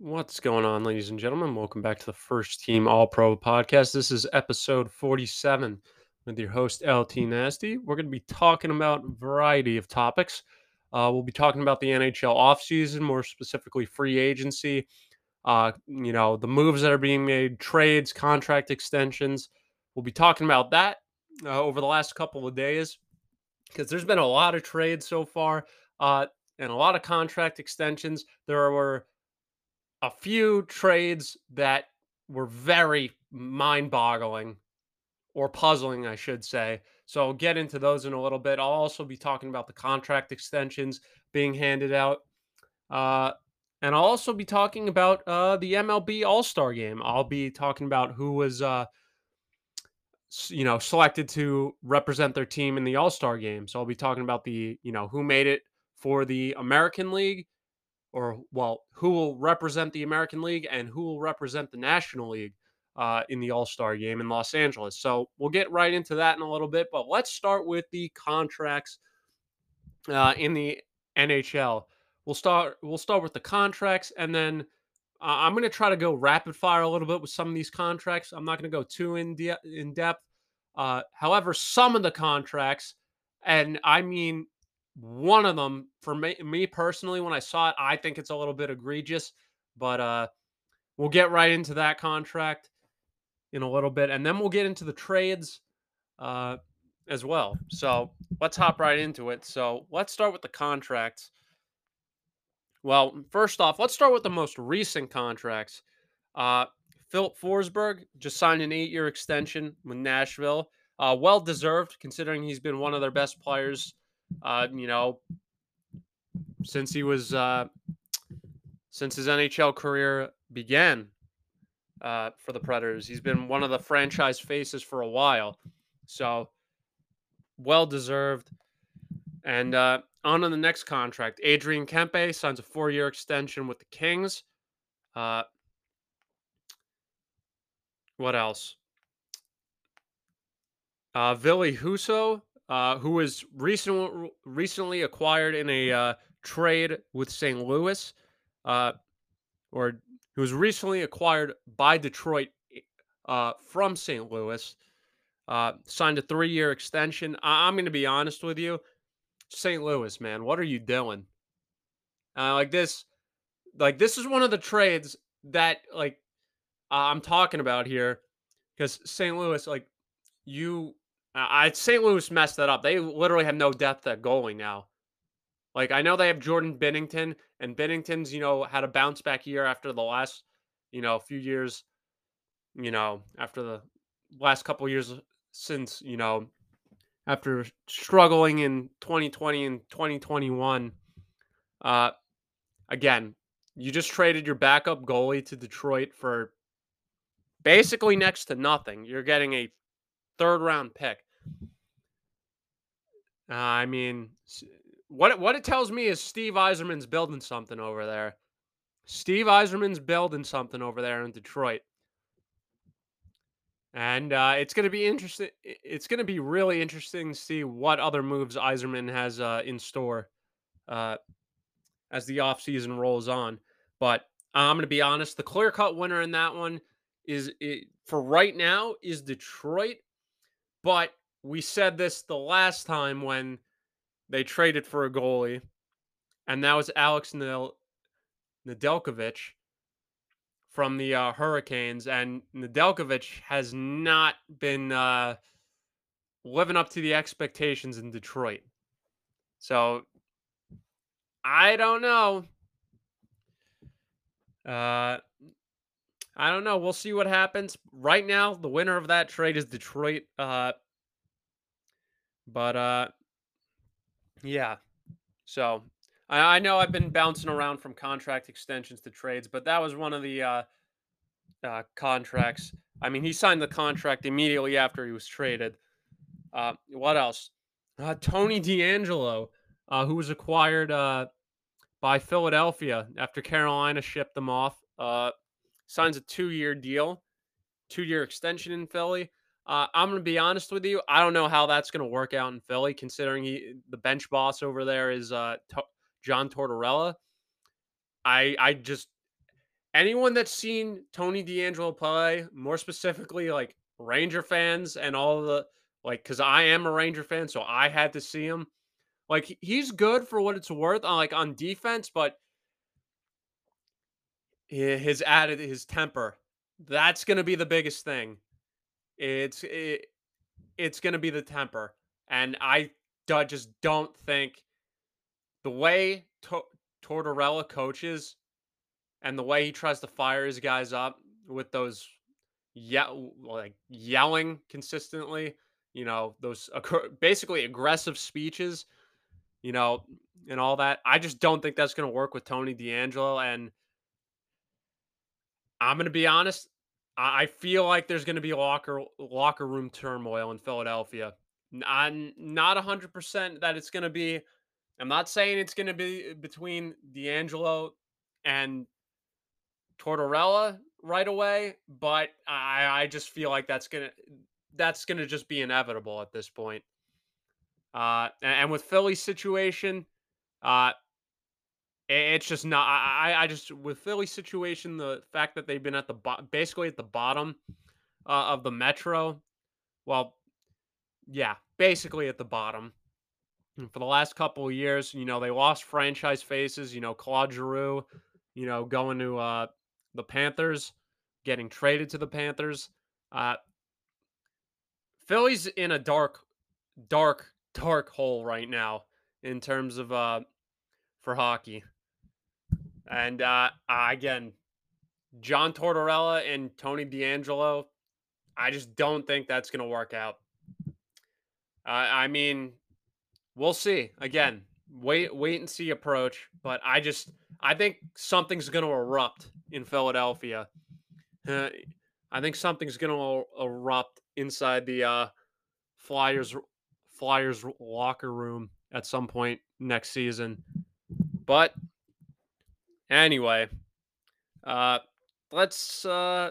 What's going on, ladies and gentlemen? Welcome back to the First Team All Pro podcast. This is episode 47 with your host, LT Nasty. We're going to be talking about a variety of topics. Uh, we'll be talking about the NHL offseason, more specifically free agency, uh, you know, the moves that are being made, trades, contract extensions. We'll be talking about that uh, over the last couple of days because there's been a lot of trades so far uh, and a lot of contract extensions. There were a few trades that were very mind-boggling or puzzling, I should say. So I'll get into those in a little bit. I'll also be talking about the contract extensions being handed out. Uh, and I'll also be talking about uh, the MLB All Star game. I'll be talking about who was, uh, you know, selected to represent their team in the All Star game. So I'll be talking about the, you know, who made it for the American League or well, who will represent the American League and who will represent the National League uh, in the All Star game in Los Angeles. So we'll get right into that in a little bit, but let's start with the contracts uh, in the NHL. We'll start. We'll start with the contracts, and then uh, I'm going to try to go rapid fire a little bit with some of these contracts. I'm not going to go too in de- in depth. Uh, however, some of the contracts, and I mean one of them, for me, me personally, when I saw it, I think it's a little bit egregious, but uh, we'll get right into that contract in a little bit, and then we'll get into the trades uh, as well. So let's hop right into it. So let's start with the contracts. Well, first off, let's start with the most recent contracts. Uh, Filip Forsberg just signed an eight-year extension with Nashville. Uh, well deserved, considering he's been one of their best players uh, you know, since he was uh, since his NHL career began uh, for the Predators. He's been one of the franchise faces for a while, so well deserved. And uh, on to the next contract, Adrian Kempe signs a four-year extension with the Kings. Uh, what else? Uh, Ville Husso uh, who was recent, recently acquired in a uh, trade with St. Louis, uh, or who was recently acquired by Detroit uh, from St. Louis. Uh, signed a three-year extension. I- am going to be honest with you, St. Louis, man, what are you doing? Like this, like this is one of the trades that like I'm talking about here, because St. Louis, like you I St. Louis messed that up. They literally have no depth at goalie now. Like I know they have Jordan Binnington, and Binnington's you know had a bounce back year after the last you know few years, you know after the last couple years since you know after struggling in 2020 and 2021. Uh, again, you just traded your backup goalie to Detroit for basically next to nothing. You're getting a third round pick. Uh, I mean, what what it tells me is Steve Yzerman's building something over there. Steve Yzerman's building something over there in Detroit. And uh, it's going to be interesting. It's going to be really interesting to see what other moves Yzerman has uh, in store uh, as the offseason rolls on. But I'm going to be honest, the clear cut winner in that one is, it, for right now, is Detroit. But we said this the last time when they traded for a goalie, and that was Alex Nedel- Nedeljkovic from the uh, Hurricanes, and Nedeljkovic has not been uh, living up to the expectations in Detroit. So I don't know. Uh, I don't know. We'll see what happens. Right now, the winner of that trade is Detroit. Uh, but uh, yeah. So I, I know I've been bouncing around from contract extensions to trades, but that was one of the uh, uh, contracts. I mean, he signed the contract immediately after he was traded. Uh, what else? Uh, Tony D'Angelo, uh, who was acquired uh, by Philadelphia after Carolina shipped them off. Uh, signs a two year deal, two year extension in Philly. Uh, I'm going to be honest with you. I don't know how that's going to work out in Philly, considering he the bench boss over there is uh, to- John Tortorella. I I just anyone that's seen Tony DeAngelo play, more specifically like Ranger fans and all the like, because I am a Ranger fan, so I had to see him. Like he's good for what it's worth on like on defense, but his added his temper, that's gonna be the biggest thing. It's it, it's gonna be the temper, and I just don't think the way to- Tortorella coaches and the way he tries to fire his guys up with those yell like yelling consistently, you know, those basically aggressive speeches, you know, and all that. I just don't think that's going to work with Tony DeAngelo and I'm going to be honest, I feel like there's going to be locker locker room turmoil in Philadelphia. I'm not 100% that it's going to be I'm not saying it's going to be between DeAngelo and Tortorella right away, but I I just feel like that's gonna that's gonna just be inevitable at this point. Uh, and, and with Philly's situation, uh, it's just not. I I just with Philly's situation, the fact that they've been at the bo- basically at the bottom uh, of the Metro. Well, yeah, basically at the bottom. And for the last couple of years, you know, they lost franchise faces. You know, Claude Giroux, you know, going to uh, the Panthers, getting traded to the Panthers. Uh, Philly's in a dark, dark, dark hole right now in terms of uh, for hockey. And uh, again, John Tortorella and Tony DeAngelo, I just don't think that's going to work out. Uh, I mean, we'll see. Again, wait, wait and see approach. But I just, I think something's going to erupt in Philadelphia. Uh, I think something's going to erupt inside the uh, Flyers Flyers locker room at some point next season. But anyway, uh, let's uh,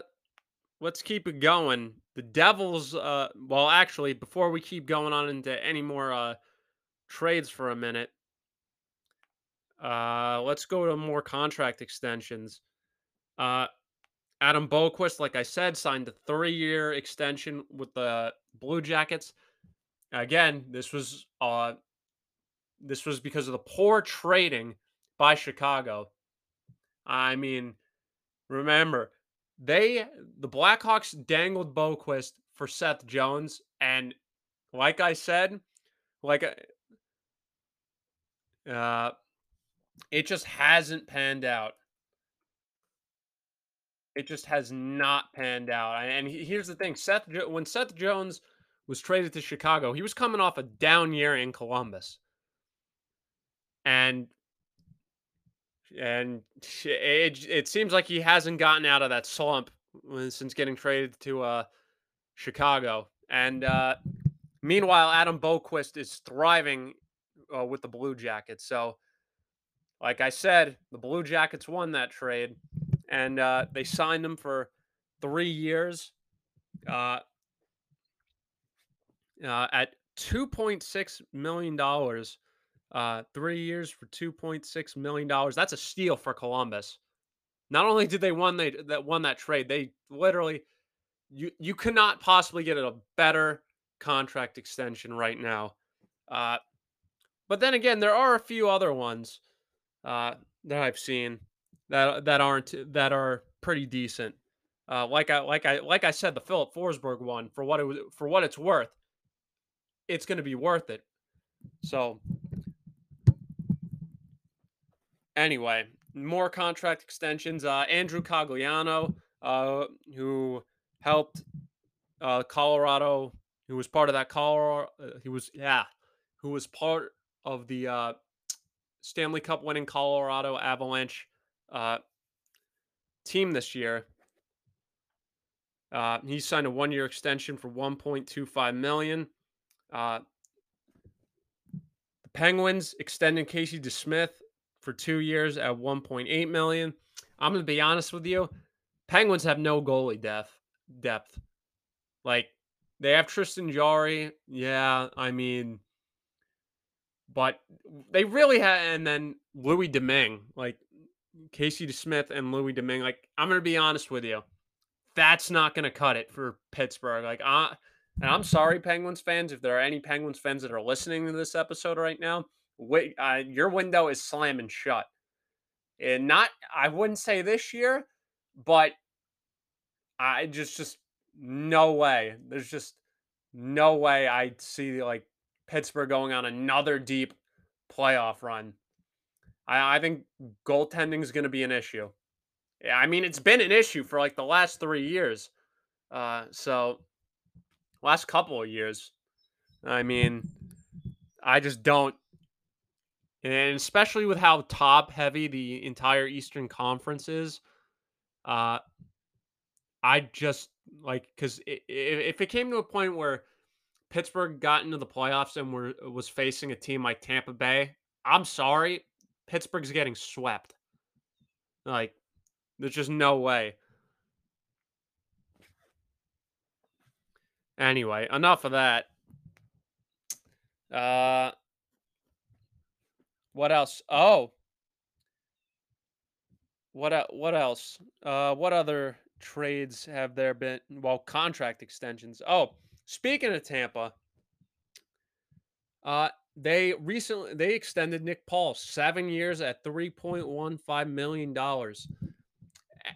let's keep it going. The Devils. Uh, well, actually, before we keep going on into any more uh, trades for a minute, uh, let's go to more contract extensions. Uh, Adam Boqvist, like I said, signed a three-year extension with the Blue Jackets. Again, this was uh, this was because of the poor trading by Chicago. I mean, remember they the Blackhawks dangled Boqvist for Seth Jones, and like I said, like uh, uh it just hasn't panned out. It just has not panned out. And here's the thing: Seth, when Seth Jones was traded to Chicago, he was coming off a down year in Columbus, and and it it seems like he hasn't gotten out of that slump since getting traded to uh, Chicago. And uh, meanwhile, Adam Boqvist is thriving uh, with the Blue Jackets. So like I said, the Blue Jackets won that trade, and uh, they signed him for three years uh, uh, at $2.6 million. Uh, three years for $2.6 million. That's a steal for Columbus. Not only did they won they that won that trade, they literally you you cannot possibly get a better contract extension right now. Uh, but then again, there are a few other ones uh, that I've seen that that aren't that are pretty decent. Uh, like I like I like I said, the Filip Forsberg one for what it was for what it's worth, it's going to be worth it. So anyway, more contract extensions. Uh, Andrew Cogliano, uh, who helped uh, Colorado, who was part of that Colorado, uh, he was yeah, who was part of the uh, Stanley Cup winning Colorado Avalanche uh, team this year. Uh, he signed a one-year extension for 1.25 million. Uh, the Penguins extending Casey DeSmith for two years at 1.8 million. I'm gonna be honest with you, Penguins have no goalie depth. Depth, like they have Tristan Jarry. Yeah, I mean, but they really had, and then Louis Domingue. Like Casey Smith and Louis Domingue. Like, I'm gonna be honest with you, that's not gonna cut it for Pittsburgh. Like, uh, and I'm sorry, Penguins fans, if there are any Penguins fans that are listening to this episode right now, uh, your window is slamming shut. And not, I wouldn't say this year, but I just, just no way. There's just no way I see like Pittsburgh going on another deep playoff run. I, I think goaltending is going to be an issue. Yeah, I mean, it's been an issue for like the last three years. Uh, so, last couple of years. I mean, I just don't. And especially with how top heavy the entire Eastern Conference is, uh, I just like because if it came to a point where Pittsburgh got into the playoffs and were was facing a team like Tampa Bay, I'm sorry, Pittsburgh's getting swept. Like, there's just no way. Anyway, enough of that. Uh, what else? Oh, what what else? Uh, what other trades have there been? Well, contract extensions. Oh, speaking of Tampa, uh, they recently they extended Nick Paul seven years at three point one five million dollars.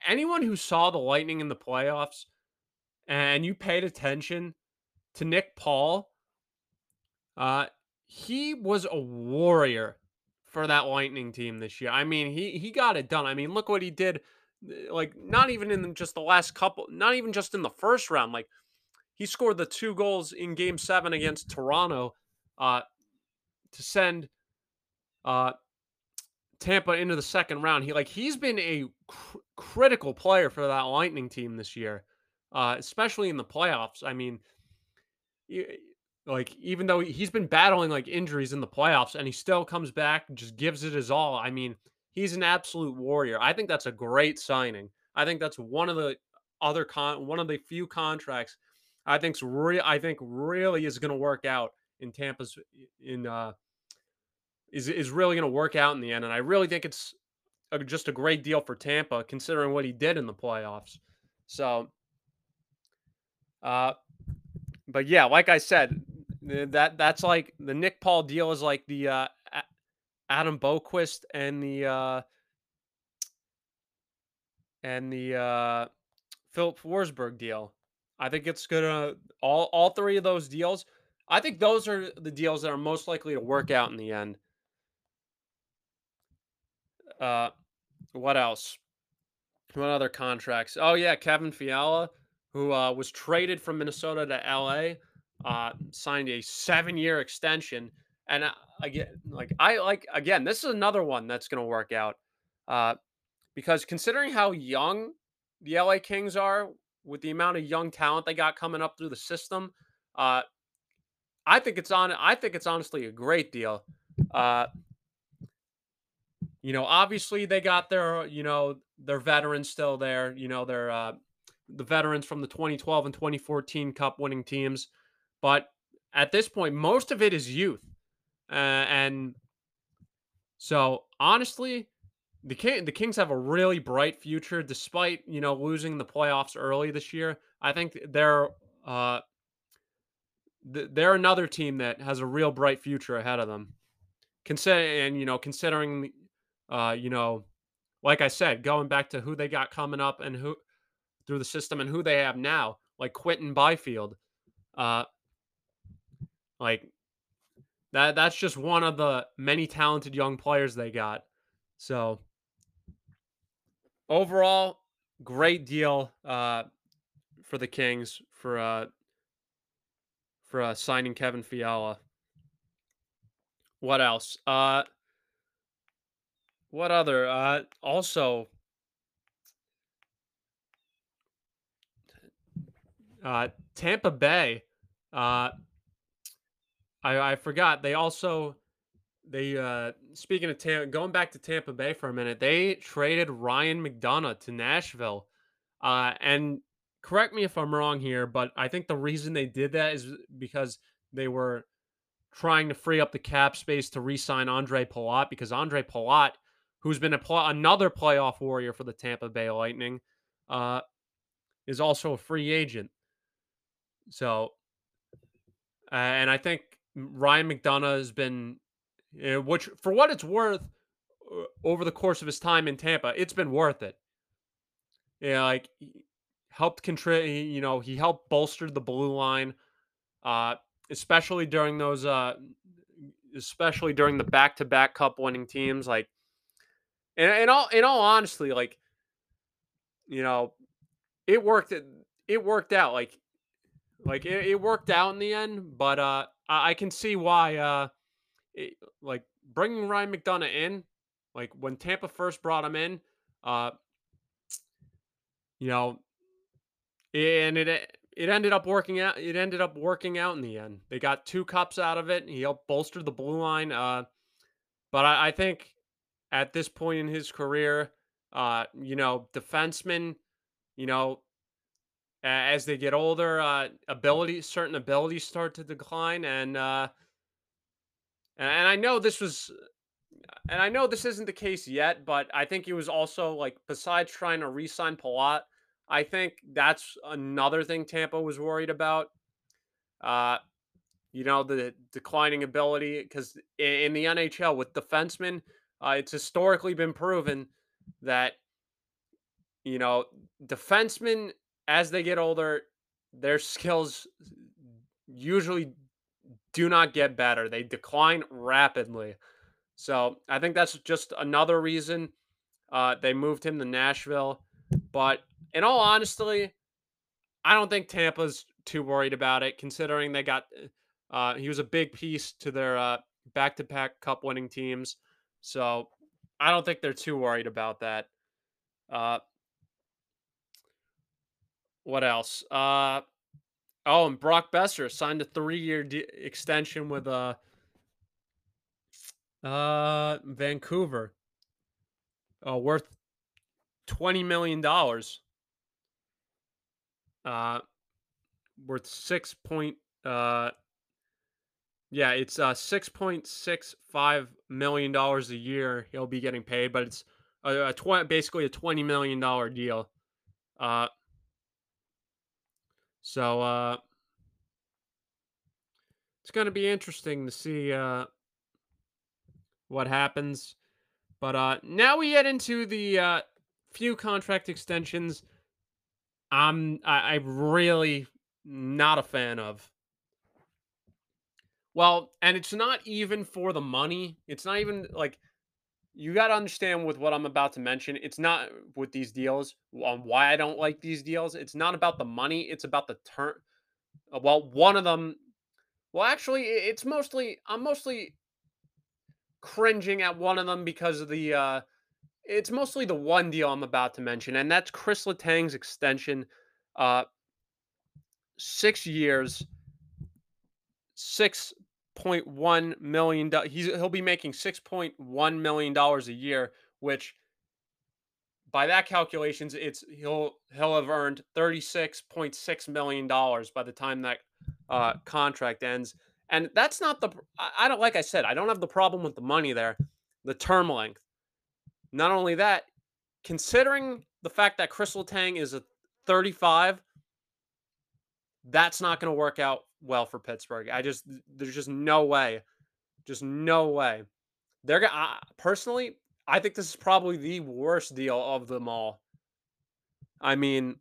Anyone who saw the Lightning in the playoffs and you paid attention to Nick Paul, uh, he was a warrior for that Lightning team this year. I mean, he he got it done. I mean, look what he did. Uh, like not even in just the last couple, not even just in the first round. Like he scored the two goals in Game Seven against Toronto. Uh, to send uh, Tampa into the second round. He like he's been a cr- critical player for that Lightning team this year, uh, especially in the playoffs. I mean, like even though he's been battling like injuries in the playoffs, and he still comes back and just gives it his all. I mean, he's an absolute warrior. I think that's a great signing. I think that's one of the other con one of the few contracts I think's real. I think really is going to work out in Tampa's in uh, is is really going to work out in the end, and I really think it's a, just a great deal for Tampa considering what he did in the playoffs. So, uh, but yeah, like I said, that that's like the Nick Paul deal is like the uh, Adam Boqvist and the uh, and the uh, Filip Forsberg deal. I think it's gonna all all three of those deals I think those are the deals that are most likely to work out in the end. Uh, what else? What other contracts? Oh yeah, Kevin Fiala, who uh, was traded from Minnesota to LA, uh, signed a seven-year extension. And uh, again, like I like again, this is another one that's going to work out, uh, because considering how young the LA Kings are, with the amount of young talent they got coming up through the system, uh, I think it's on. I think it's honestly a great deal. Uh, you know, obviously they got their, you know, their veterans still there. You know, they're uh, the veterans from the 2012 and 2014 Cup winning teams, but at this point, most of it is youth, uh, and so honestly, the King, the Kings have a really bright future, despite you know losing the playoffs early this year. I think they're uh, they're another team that has a real bright future ahead of them. Consider and you know considering, uh, you know, like I said, going back to who they got coming up and who through the system and who they have now, like Quinton Byfield, uh, like that. That's just one of the many talented young players they got. So overall, great deal uh, for the Kings for uh, for uh, signing Kevin Fiala. What else? Uh, what other? Uh, also, uh, Tampa Bay. Uh, I I forgot they also they uh speaking of Tampa, going back to Tampa Bay for a minute, they traded Ryan McDonagh to Nashville. Uh, and correct me if I'm wrong here, but I think the reason they did that is because they were trying to free up the cap space to re-sign Andre Palat because Andre Palat who's been pl- another playoff warrior for the Tampa Bay Lightning, uh, is also a free agent. So, uh, and I think Ryan McDonagh has been, uh, which for what it's worth, over the course of his time in Tampa, it's been worth it. Yeah, like helped contribute. You know, he helped bolster the blue line, uh, especially during those, uh, especially during the back-to-back Cup winning teams. Like, and in all in all honesty, like, you know, it worked. It, it worked out. Like, like it, it worked out in the end. But uh, I, can see why. Uh, it, like bringing Ryan McDonagh in, like when Tampa first brought him in, uh, you know, and it it ended up working out. It ended up working out in the end. They got two cups out of it. He helped bolster the blue line. Uh, but I, I think at this point in his career, uh, you know, defensemen, you know, as they get older, uh, certain abilities start to decline, and uh, and I know this was, and I know this isn't the case yet, but I think he was also like, besides trying to re-sign Palat, I think that's another thing Tampa was worried about. Uh, you know, the declining ability because in the NHL with defensemen, uh, it's historically been proven that you know defensemen as they get older, their skills usually do not get better. They decline rapidly. So I think that's just another reason uh, they moved him to Nashville. But in all honesty, I don't think Tampa's too worried about it, considering they got uh, he was a big piece to their uh, back-to-back Cup winning teams. So I don't think they're too worried about that. What else? Uh, oh, and Brock Boeser signed a three-year de- extension with uh, uh, Vancouver, uh, worth twenty million dollars. Uh, worth six point. Uh, yeah, it's uh six point six five million dollars a year he'll be getting paid, but it's a, a tw- basically a twenty million dollar deal. Uh, so uh, it's going to be interesting to see uh, what happens. But uh, now we get into the uh, few contract extensions. I'm I, I'm really not a fan of. Well, and it's not even for the money. It's not even like you got to understand with what I'm about to mention. It's not with these deals on why I don't like these deals. It's not about the money. It's about the turn. Uh, well, one of them. Well, actually, it's mostly I'm mostly cringing at one of them because of the. uh It's mostly the one deal I'm about to mention, and that's Kris Letang's extension. Uh, six years, six point one million dollars. He's he'll be making six point one million dollars a year, which by that calculations, it's he'll he'll have earned thirty six point six million dollars by the time that uh, contract ends. And that's not the I don't like I said I don't have the problem with the money there, the term length. Not only that, considering the fact that Kris Letang is a 35, that's not going to work out well for Pittsburgh. I just there's just no way, just no way. They're gonna uh, personally. I think this is probably the worst deal of them all. I mean,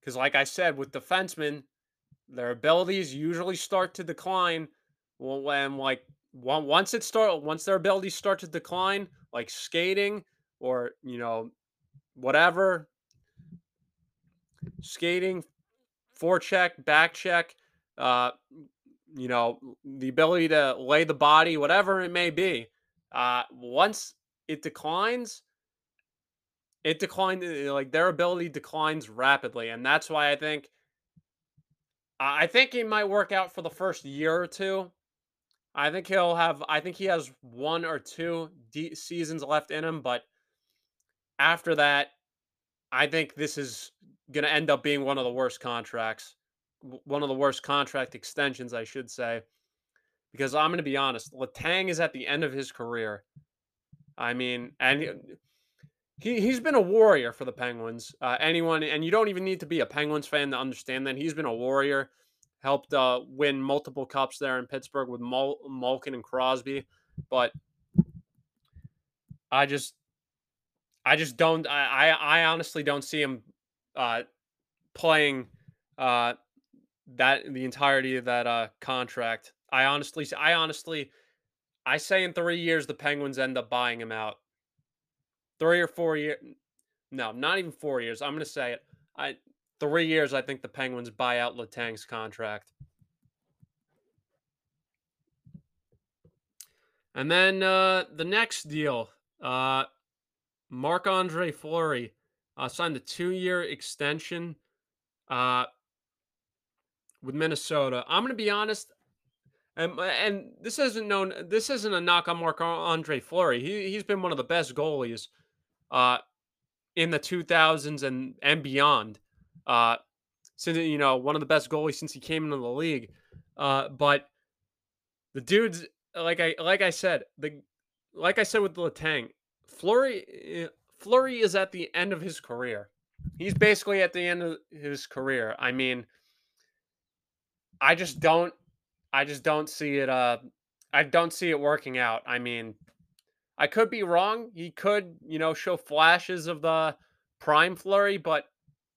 because like I said, with defensemen, their abilities usually start to decline when like once it start once their abilities start to decline, like skating or you know whatever skating forecheck, back check, uh, you know, the ability to lay the body, whatever it may be. Uh, once it declines, it declined eh, like their ability declines rapidly, and that's why I think I think he might work out for the first year or two. I think he'll have. I think he has one or two de- seasons left in him, but after that, I think this is going to end up being one of the worst contracts, one of the worst contract extensions, I should say. Because I'm going to be honest, Letang is at the end of his career. I mean, and he he- he's been a warrior for the Penguins. Uh, anyone, and you don't even need to be a Penguins fan to understand that he's been a warrior. Helped uh, win multiple cups there in Pittsburgh with Mul- Malkin and Crosby, but I just, I just don't. I, I, I honestly don't see him uh, playing uh, that the entirety of that uh, contract. I honestly, I honestly, I say in three years the Penguins end up buying him out. Three or four years. No, not even four years. I'm to say it. I three years. I think the Penguins buy out Letang's contract. And then uh, the next deal, uh, Marc Andre Fleury uh, signed a two-year extension uh, with Minnesota. I'm going to be honest, and and this isn't known. This isn't a knock on Marc Andre Fleury. He he's been one of the best goalies uh, in the 2000s and and beyond. Uh, since you know one of the best goalies since he came into the league. Uh, but the dude's like I like I said the like I said with Letang, Fleury Fleury is at the end of his career. He's basically at the end of his career. I mean, I just don't I just don't see it uh I don't see it working out. I mean, I could be wrong. He could, you know, show flashes of the prime Fleury, but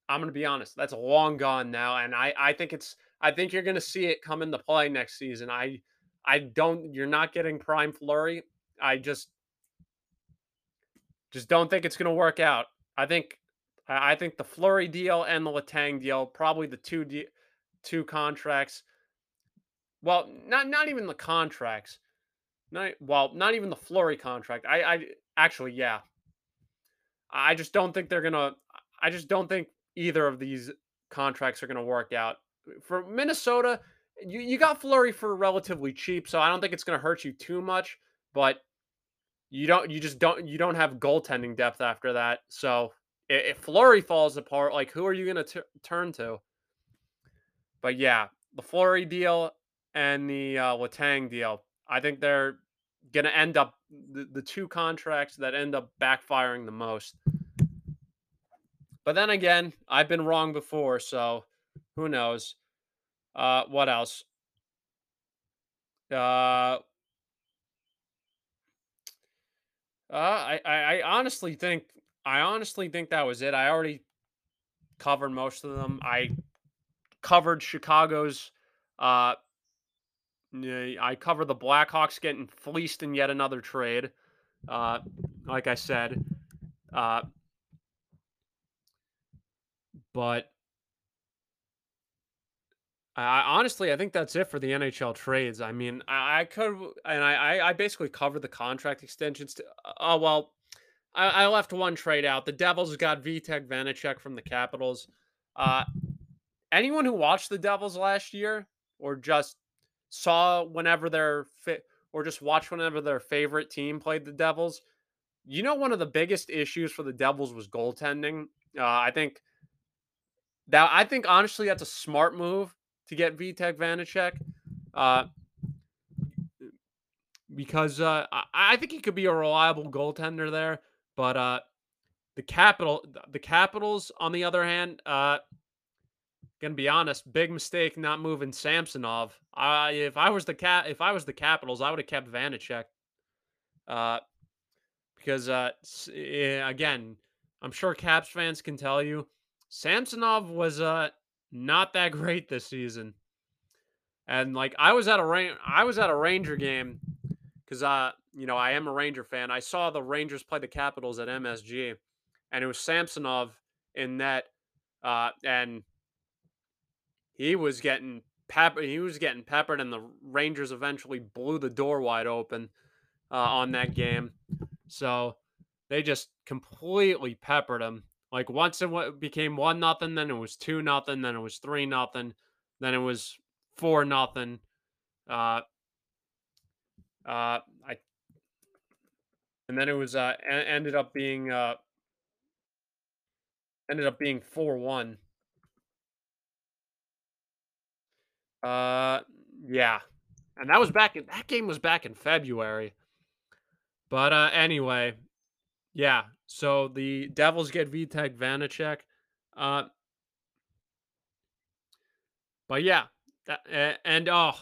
I'm gonna be honest, that's long gone now. And I I think it's I think you're gonna see it come into play next season. I I don't you're not getting prime Fleury. I just just don't think it's gonna work out. I think I think the Fleury deal and the Letang deal, probably the two de- two contracts. Well, not not even the contracts. Not well, not even the Fleury contract. I I actually yeah. I just don't think they're gonna. I just don't think either of these contracts are gonna work out for Minnesota. You you got Fleury for relatively cheap, so I don't think it's gonna hurt you too much. But you don't. You just don't. You don't have goaltending depth after that. So if Fleury falls apart, like who are you gonna turn to? But yeah, the Fleury deal and the uh, Letang deal. I think they're gonna end up the, the two contracts that end up backfiring the most. But then again, I've been wrong before, so who knows? Uh, what else? Uh, uh, I, I, I honestly think, I honestly think that was it. I already covered most of them. I covered Chicago's. Uh, I covered the Blackhawks getting fleeced in yet another trade. Uh, like I said, uh, but I honestly, I think that's it for the NHL trades. I mean, I, I could, and I, I, basically covered the contract extensions. To, oh well, I, I left one trade out. The Devils got Vitek Vanacek from the Capitals. Uh, anyone who watched the Devils last year, or just saw whenever their fit, or just watched whenever their favorite team played the Devils, you know, one of the biggest issues for the Devils was goaltending. Uh, I think that I think honestly that's a smart move to get Vitek Vanacek. Uh, because uh, I, think he could be a reliable goaltender there. But uh, the capital, the Capitals, on the other hand, uh, gonna be honest, big mistake not moving Samsonov. I if I was the cat, if I was the Capitals, I would have kept Vanacek. Uh, because uh, eh, again, I'm sure Caps fans can tell you, Samsonov was uh not that great this season. And like I was at a rain, I was at a Ranger game because uh you know I am a Ranger fan. I saw the Rangers play the Capitals at MSG, and it was Samsonov in net, uh, and he was getting pepper. He was getting peppered, and the Rangers eventually blew the door wide open uh, on that game. So they just completely peppered him. Like once it became one nothing, then it was two nothing, then it was three nothing, then it was four nothing. Uh, uh, I and then it was uh ended up being uh ended up being four one. Uh, yeah, and that was back in that game was back in February. But uh, anyway, yeah. So the Devils get Vitek Vanacek. Uh, but yeah, that, and oh,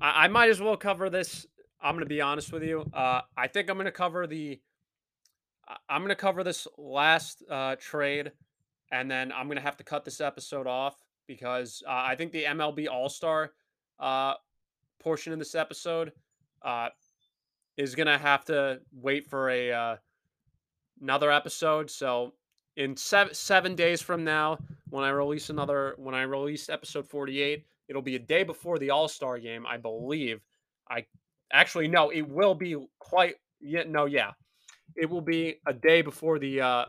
I, I might as well cover this. I'm gonna be honest with you. Uh, I think I'm gonna cover the. I'm gonna cover this last uh, trade, and then I'm gonna have to cut this episode off because uh, I think the MLB All Star uh, portion of this episode uh, is gonna have to wait for a uh, another episode. So in seven seven days from now, when I release another, when I release episode forty eight, it'll be a day before the All Star game, I believe. I actually no, it will be quite. Yeah, no, yeah, it will be a day before the uh,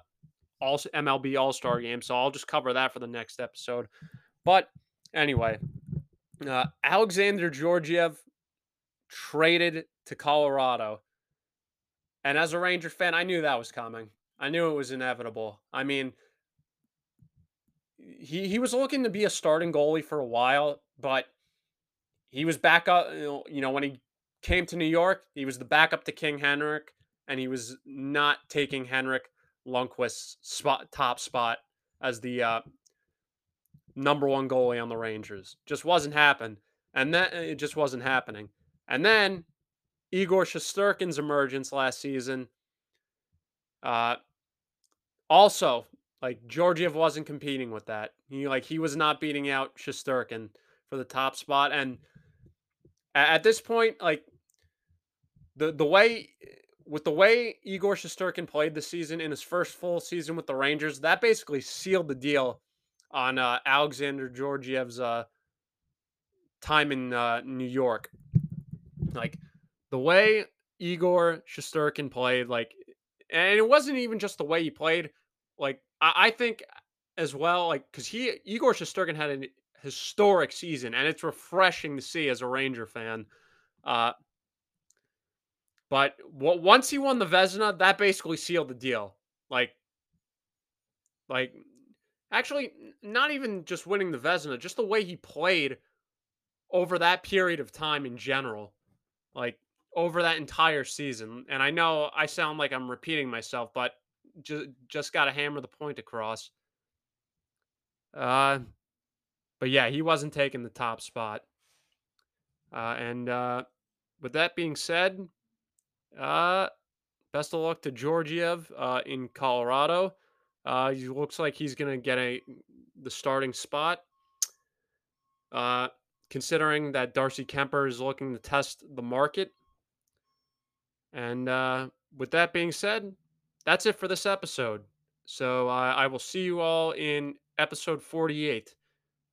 All MLB All Star game. So I'll just cover that for the next episode. But anyway, uh, Alexander Georgiev traded to Colorado. And as a Ranger fan, I knew that was coming. I knew it was inevitable. I mean, he he was looking to be a starting goalie for a while, but he was back up. You know, when he came to New York, he was the backup to King Henrik, and he was not taking Henrik Lundqvist's spot top spot as the uh, number one goalie on the Rangers. Just wasn't happening, and then it just wasn't happening. And then Igor Shesterkin's emergence last season. Uh, also, like Georgiev wasn't competing with that. He like he was not beating out Shesterkin for the top spot, and at this point, like the the way with the way Igor Shesterkin played the season in his first full season with the Rangers, that basically sealed the deal on uh, Alexander Georgiev's uh, time in uh, New York. Like the way Igor Shesterkin played, like, and it wasn't even just the way he played. Like, I, I think as well, like, because he Igor Shesterkin had an historic season, and it's refreshing to see as a Ranger fan. Uh, but w- once he won the Vezina, that basically sealed the deal. Like, like, actually, not even just winning the Vezina, just the way he played over that period of time in general. Like, over that entire season. And I know I sound like I'm repeating myself, but just just got to hammer the point across. Uh, but yeah, he wasn't taking the top spot. Uh, and uh, with that being said, uh, best of luck to Georgiev uh, in Colorado. Uh, he looks like he's gonna get a the starting spot. Uh, considering that Darcy Kuemper is looking to test the market and uh, with that being said, that's it for this episode. So uh, I will see you all in episode 48.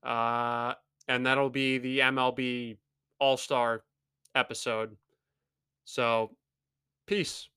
Uh, and that'll be the MLB All Star episode. So, peace.